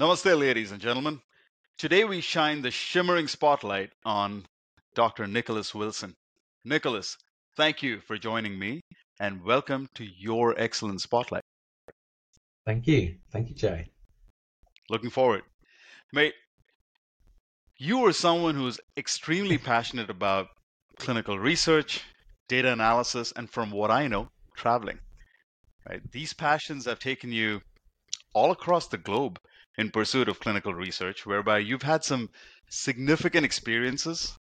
Namaste, ladies and gentlemen. Today we shine the shimmering spotlight on Dr. Nicholas Wilson. Nicholas, thank you for joining me and welcome to your Excellence Spotlight. Thank you. Thank you, Jay. Looking forward. Mate, you are someone who's extremely passionate about clinical research, data analysis, and from what I know, traveling. Right? These passions have taken you all across the globe in pursuit of clinical research, whereby you've had some significant experiences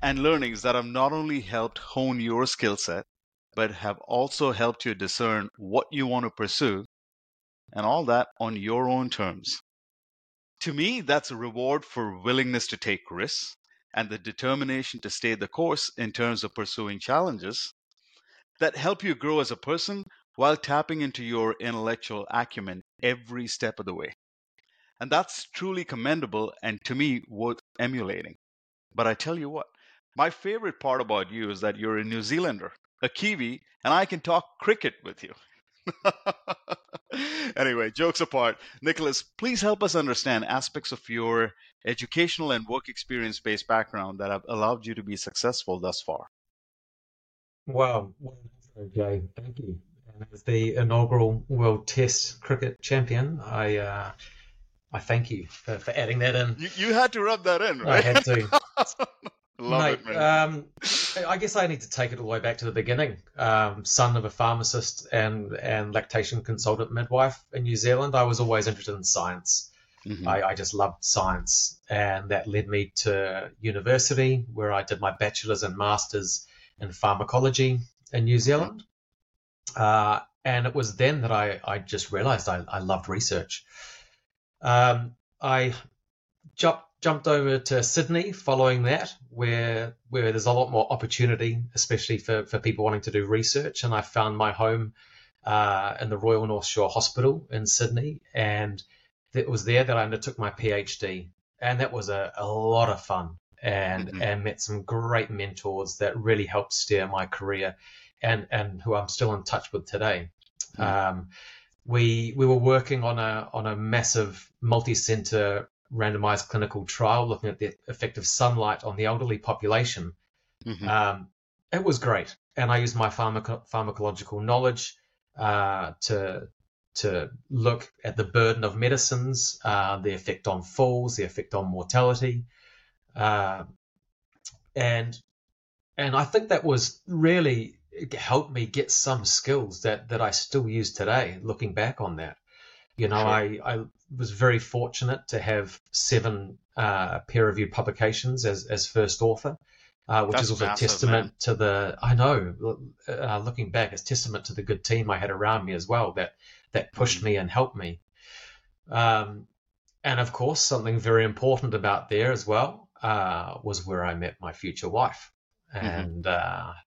and learnings that have not only helped hone your skill set, but have also helped you discern what you want to pursue, and all that on your own terms. To me, that's a reward for willingness to take risks and the determination to stay the course in terms of pursuing challenges that help you grow as a person while tapping into your intellectual acumen every step of the way. And that's truly commendable and to me worth emulating. But I tell you what, my favorite part about you is that you're a New Zealander, a Kiwi, and I can talk cricket with you. anyway, jokes apart, Nicholas, please help us understand aspects of your educational and work experience based background that have allowed you to be successful thus far. Wow. Jay, thank you. And as the inaugural World Test Cricket Champion, I uh, I thank you for, for adding that in. You, you had to rub that in, right? I had to. Love Mate, it, man. Um, I guess I need to take it all the way back to the beginning. Um, son of a pharmacist and, and lactation consultant midwife in New Zealand, I was always interested in science. Mm-hmm. I, I, just loved science. And that led me to university where I did my bachelor's and master's in pharmacology in New Zealand. Uh, and it was then that I, I just realized I, I loved research. Um, I jumped jumped over to Sydney following that, where where there's a lot more opportunity, especially for, for people wanting to do research. And I found my home uh, in the Royal North Shore Hospital in Sydney, and it was there that I undertook my PhD, and that was a, a lot of fun, and mm-hmm. and met some great mentors that really helped steer my career, and and who I'm still in touch with today. Mm-hmm. Um, we we were working on a on a massive multi-center randomized clinical trial looking at the effect of sunlight on the elderly population. Mm-hmm. Um, it was great, and I used my pharmaco- pharmacological knowledge uh, to to look at the burden of medicines, uh, the effect on falls, the effect on mortality, uh, and and I think that was really helped me get some skills that that I still use today. Looking back on that, you know, sure. I I was very fortunate to have seven uh, peer reviewed publications as as first author. Uh, which That's is also massive, testament man. to the I know uh, looking back, it's testament to the good team I had around me as well that that pushed mm-hmm. me and helped me. Um, and of course, something very important about there as well uh, was where I met my future wife, mm-hmm. and mm-hmm.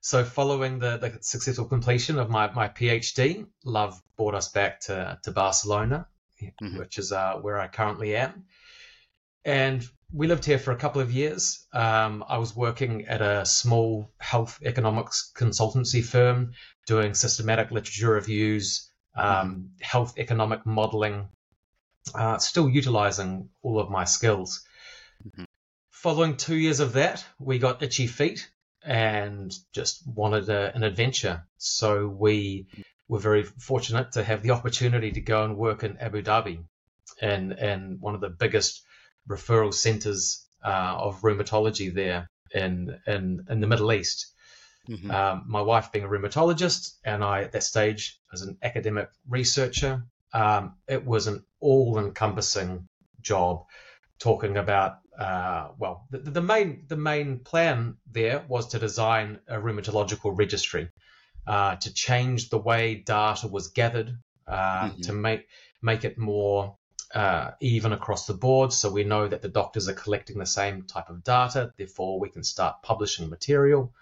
So, following the, the successful completion of my, my PhD, love brought us back to, to Barcelona, mm-hmm. which is uh, where I currently am. And we lived here for a couple of years. Um, I was working at a small health economics consultancy firm doing systematic literature reviews, um, mm-hmm. health economic modeling, uh, still utilizing all of my skills. Mm-hmm. Following two years of that, we got itchy feet and just wanted a, an adventure. So we were very fortunate to have the opportunity to go and work in Abu Dhabi, and and one of the biggest referral centers uh, of rheumatology there in in in the Middle East. Mm-hmm. Um, my wife being a rheumatologist, and I at that stage as an academic researcher, um, it was an all-encompassing job, talking about uh, well, the, the, main the main plan there was to design a rheumatological registry uh, to change the way data was gathered uh, mm-hmm. to make make it more uh, even across the board, so we know that the doctors are collecting the same type of data. Therefore, we can start publishing material.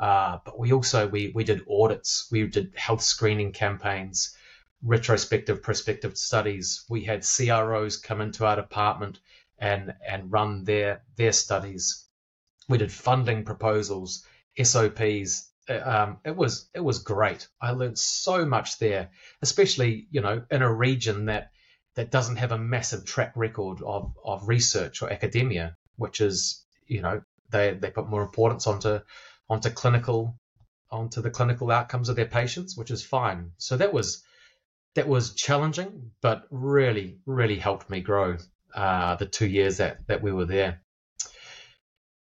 Uh, but we also we we did audits, we did health screening campaigns, retrospective, prospective studies. We had CROs come into our department and and run their their studies. We did funding proposals, SOPs. Uh, um, it was it was great. I learned so much there, especially you know in a region that that doesn't have a massive track record of, of research or academia, which is, you know, they, they put more importance onto onto clinical onto the clinical outcomes of their patients, which is fine. So that was that was challenging, but really, really helped me grow uh, the two years that, that we were there.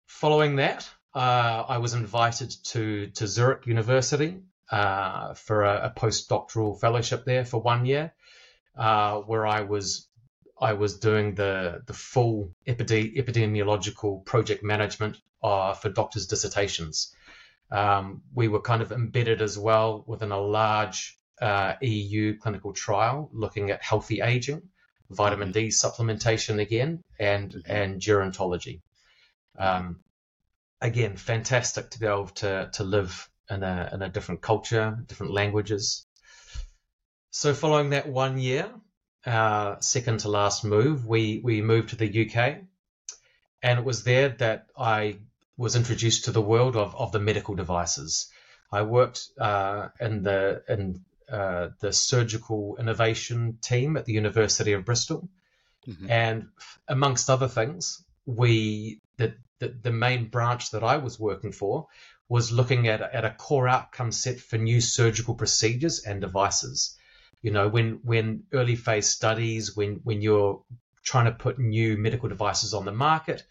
Following that, uh, I was invited to, to Zurich University uh, for a, a, postdoctoral fellowship there for one year, uh, where I was I was doing the the full epide- epidemiological project management uh, for doctors' dissertations. Um, we were kind of embedded as well within a large uh, EU clinical trial looking at healthy aging, vitamin. D supplementation again, and mm-hmm. and gerontology. Um, again, fantastic to be able to to live in a in a different culture, different languages. So following that one year, uh, second to last move, we we moved to the UK, and it was there that I was introduced to the world of, of the medical devices. I worked uh, in the in uh, the surgical innovation team at the University of Bristol. Mm-hmm. And amongst other things, we the, the, the main branch that I was working for was looking at, at a core outcome set for new surgical procedures and devices. You know, when when early phase studies, when when you're trying to put new medical devices on the market,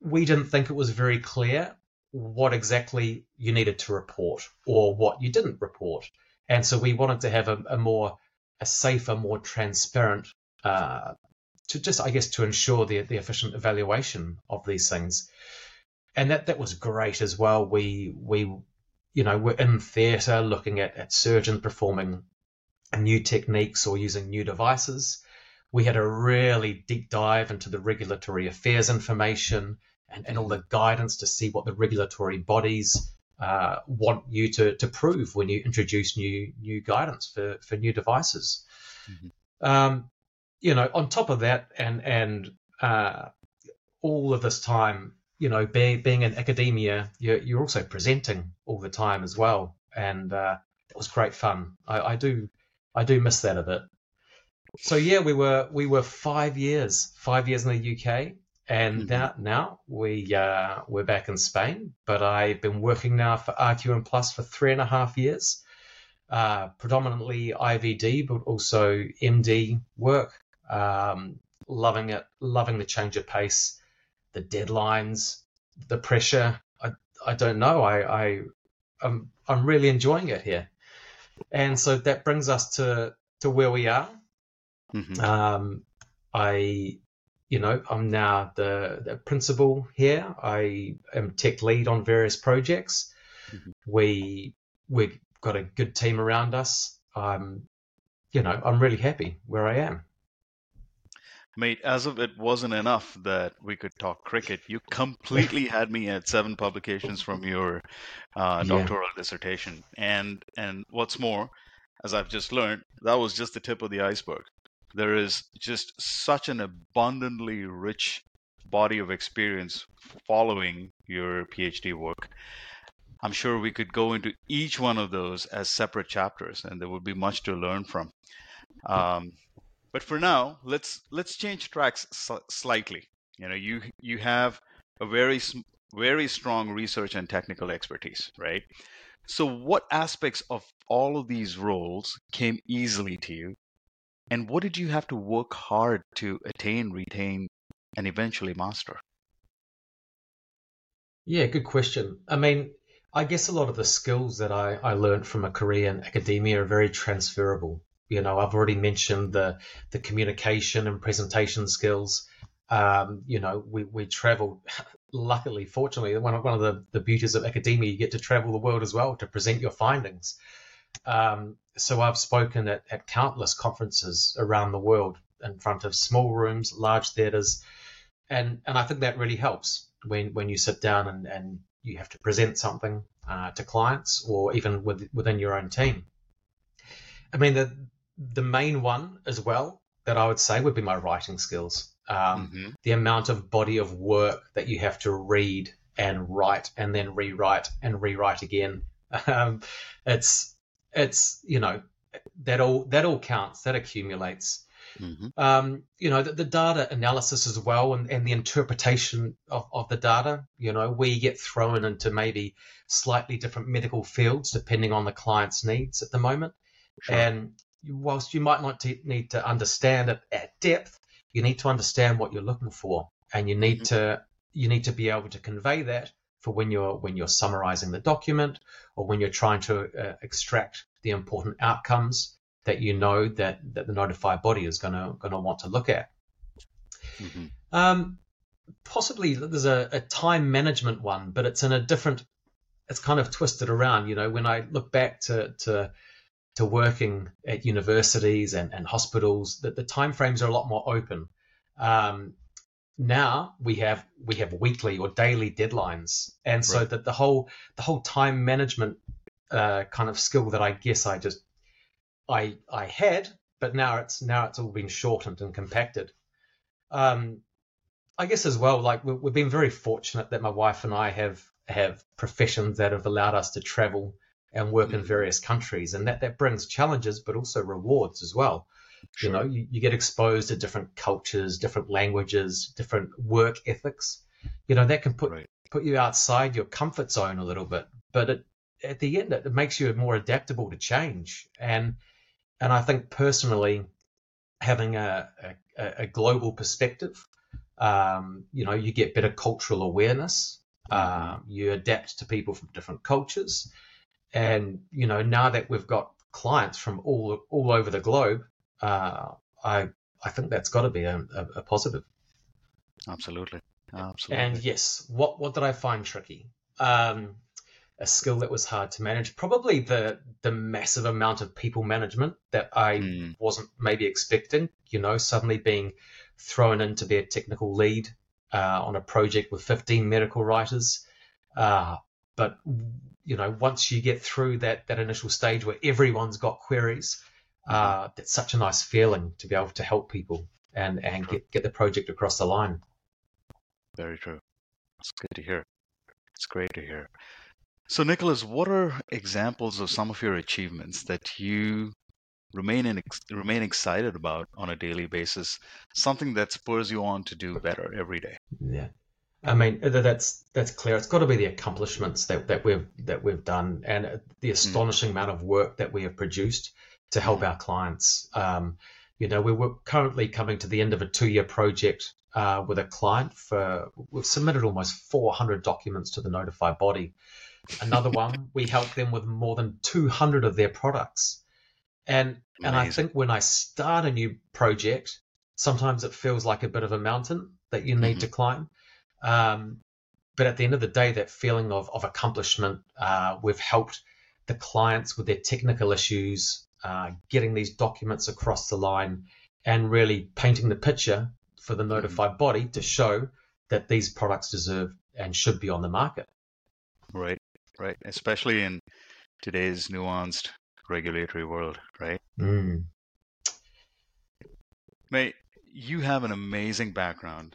we didn't think it was very clear what exactly you needed to report or what you didn't report. And so we wanted to have a, a more, a safer, more transparent, uh, to just, I guess, to ensure the, the efficient evaluation of these things. And that, that was great as well. We, we, you know, we're in theatre looking at, at surgeons performing new techniques or using new devices. We had a really deep dive into the regulatory affairs information and, and all the guidance to see what the regulatory bodies uh, want you to, to prove when you introduce new new guidance for, for new devices. Mm-hmm. Um, you know, on top of that, and and uh, all of this time, you know, being being in academia, you're, you're also presenting all the time as well, and uh, it was great fun. I, I do I do miss that a bit. So yeah, we were we were five years five years in the UK, and mm-hmm. now, now we uh, we're back in Spain, but I've been working now for RQM Plus for three and a half years, uh, predominantly IVD, but also MD work. Um, loving it, loving the change of pace, the deadlines, the pressure. I, I don't know. I, I I'm I'm really enjoying it here, and so that brings us to to where we are. Mm-hmm. Um, I you know, I'm now the, the principal here. I am tech lead on various projects. Mm-hmm. We we've got a good team around us. I'm, you know, I'm really happy where I am. Mate, as if it wasn't enough that we could talk cricket, you completely had me at seven publications from your uh, doctoral yeah. dissertation, and and what's more, as I've just learned, that was just the tip of the iceberg there is just such an abundantly rich body of experience following your PhD work. I'm sure we could go into each one of those as separate chapters, and there would be much to learn from. Um, but for now, let's let's change tracks slightly. You know, you you have a very very strong research and technical expertise, right? So, what aspects of all of these roles came easily to you, and what did you have to work hard to attain, retain, and eventually master? Yeah, good question. I mean, I guess a lot of the skills that I, I learned from a career in academia are very transferable. You know, I've already mentioned the the communication and presentation skills. Um, you know, we, we travel, luckily, fortunately, one of, one of the, the beauties of academia, you get to travel the world as well to present your findings. Um, so I've spoken at, at countless conferences around the world in front of small rooms, large theaters, and and I think that really helps when when you sit down and, and you have to present something uh, to clients or even with, within your own team. I mean the the main one as well that I would say would be my writing skills. Um, mm-hmm. The amount of body of work that you have to read and write and then rewrite and rewrite again. Um, it's it's you know that all that all counts that accumulates Mm-hmm. Um, you know, the, the, data analysis as well and, and the interpretation of, of the data, you know, we get thrown into maybe slightly different medical fields depending on the client's needs at the moment. Sure. And whilst you might not need to understand it at depth, you need to understand what you're looking for and you need mm-hmm. to you need to be able to convey that for when you're when you're summarizing the document or when you're trying to uh, extract the important outcomes that you know that, that the notified body is going to going to want to look at. Mm-hmm. Um, possibly there's a, a, time management one, but it's in a different. It's kind of twisted around. You know, when I look back to to to working at universities and, and hospitals, that the timeframes are a lot more open. Um, now we have we have weekly or daily deadlines, and so right. that the whole the whole time management uh, kind of skill that I guess I just I I had, but now it's now it's all been shortened and compacted. Um, I guess as well, like we've been very fortunate that my wife and I have have professions that have allowed us to travel and work mm-hmm. in various countries, and that that brings challenges, but also rewards as well. Sure. You know, you, you get exposed to different cultures, different languages, different work ethics. You know, that can put right. put you outside your comfort zone a little bit, but it, at the end, it, it makes you more adaptable to change. And and I think personally, having a, a, a global perspective, um, you know, you get better cultural awareness. Uh, you adapt to people from different cultures, and you know, now that we've got clients from all all over the globe, uh, I I think that's got to be a, a, a positive. Absolutely, absolutely. And yes, what what did I find tricky? Um, a skill that was hard to manage. Probably the the massive amount of people management that I mm. wasn't maybe expecting. You know, suddenly being thrown in to be a technical lead uh, on a project with 15 medical writers. Uh, but you know, once you get through that that initial stage where everyone's got queries, uh, that's such a nice feeling to be able to help people and and get get the project across the line. Very true. It's good to hear. It's great to hear. So, Nicholas, what are examples of some of your achievements that you remain in, remain excited about on a daily basis? Something that spurs you on to do better every day. Yeah, I mean that's that's clear. It's got to be the accomplishments that, that we've that we've done and the mm. astonishing mm. amount of work that we have produced to help mm. our clients. Um, you know, we're currently coming to the end of a two-year project uh, with a client for we've submitted almost 400 documents to the notified body Another one, we help them with more than 200 of their products. And Amazing. and I think when I start a new project, sometimes it feels like a bit of a mountain that you need mm-hmm. to climb. Um, but at the end of the day, that feeling of, of accomplishment, uh, we've helped the clients with their technical issues, uh, getting these documents across the line, and really painting the picture for the notified mm-hmm. body to show that these products deserve and should be on the market. Right right? Especially in today's nuanced regulatory world, right? Mm. Mate, you have an amazing background,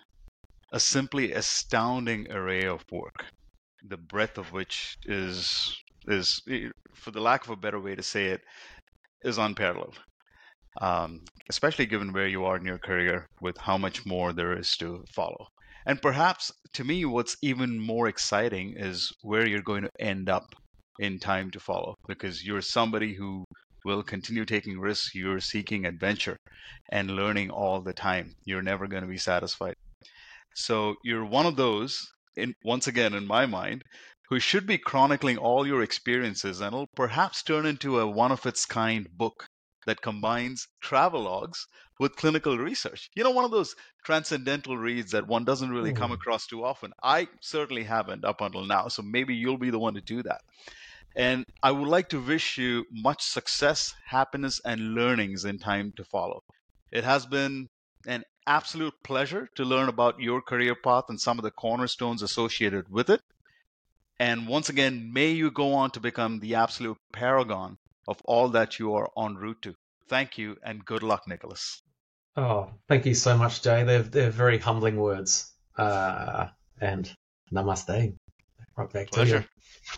a simply astounding array of work, the breadth of which is is, for the lack of a better way to say it, is unparalleled. Um, especially given where you are in your career, with how much more there is to follow. And perhaps to me, what's even more exciting is where you're going to end up in time to follow, because you're somebody who will continue taking risks. You're seeking adventure and learning all the time. You're never going to be satisfied. So you're one of those, in, once again, in my mind, who should be chronicling all your experiences and will perhaps turn into a one of its kind book that combines travelogues with clinical research. You know, one of those transcendental reads that one doesn't really come mm. across too often. I certainly haven't up until now, so maybe you'll be the one to do that. And I would like to wish you much success, happiness, and learnings in time to follow. It has been an absolute pleasure to learn about your career path and some of the cornerstones associated with it. And once again, may you go on to become the absolute paragon of all that you are en route to. Thank you and good luck, Nicholas. Oh, thank you so much, Jay. They're, they're very humbling words. Uh, and namaste. Right back Pleasure. to you.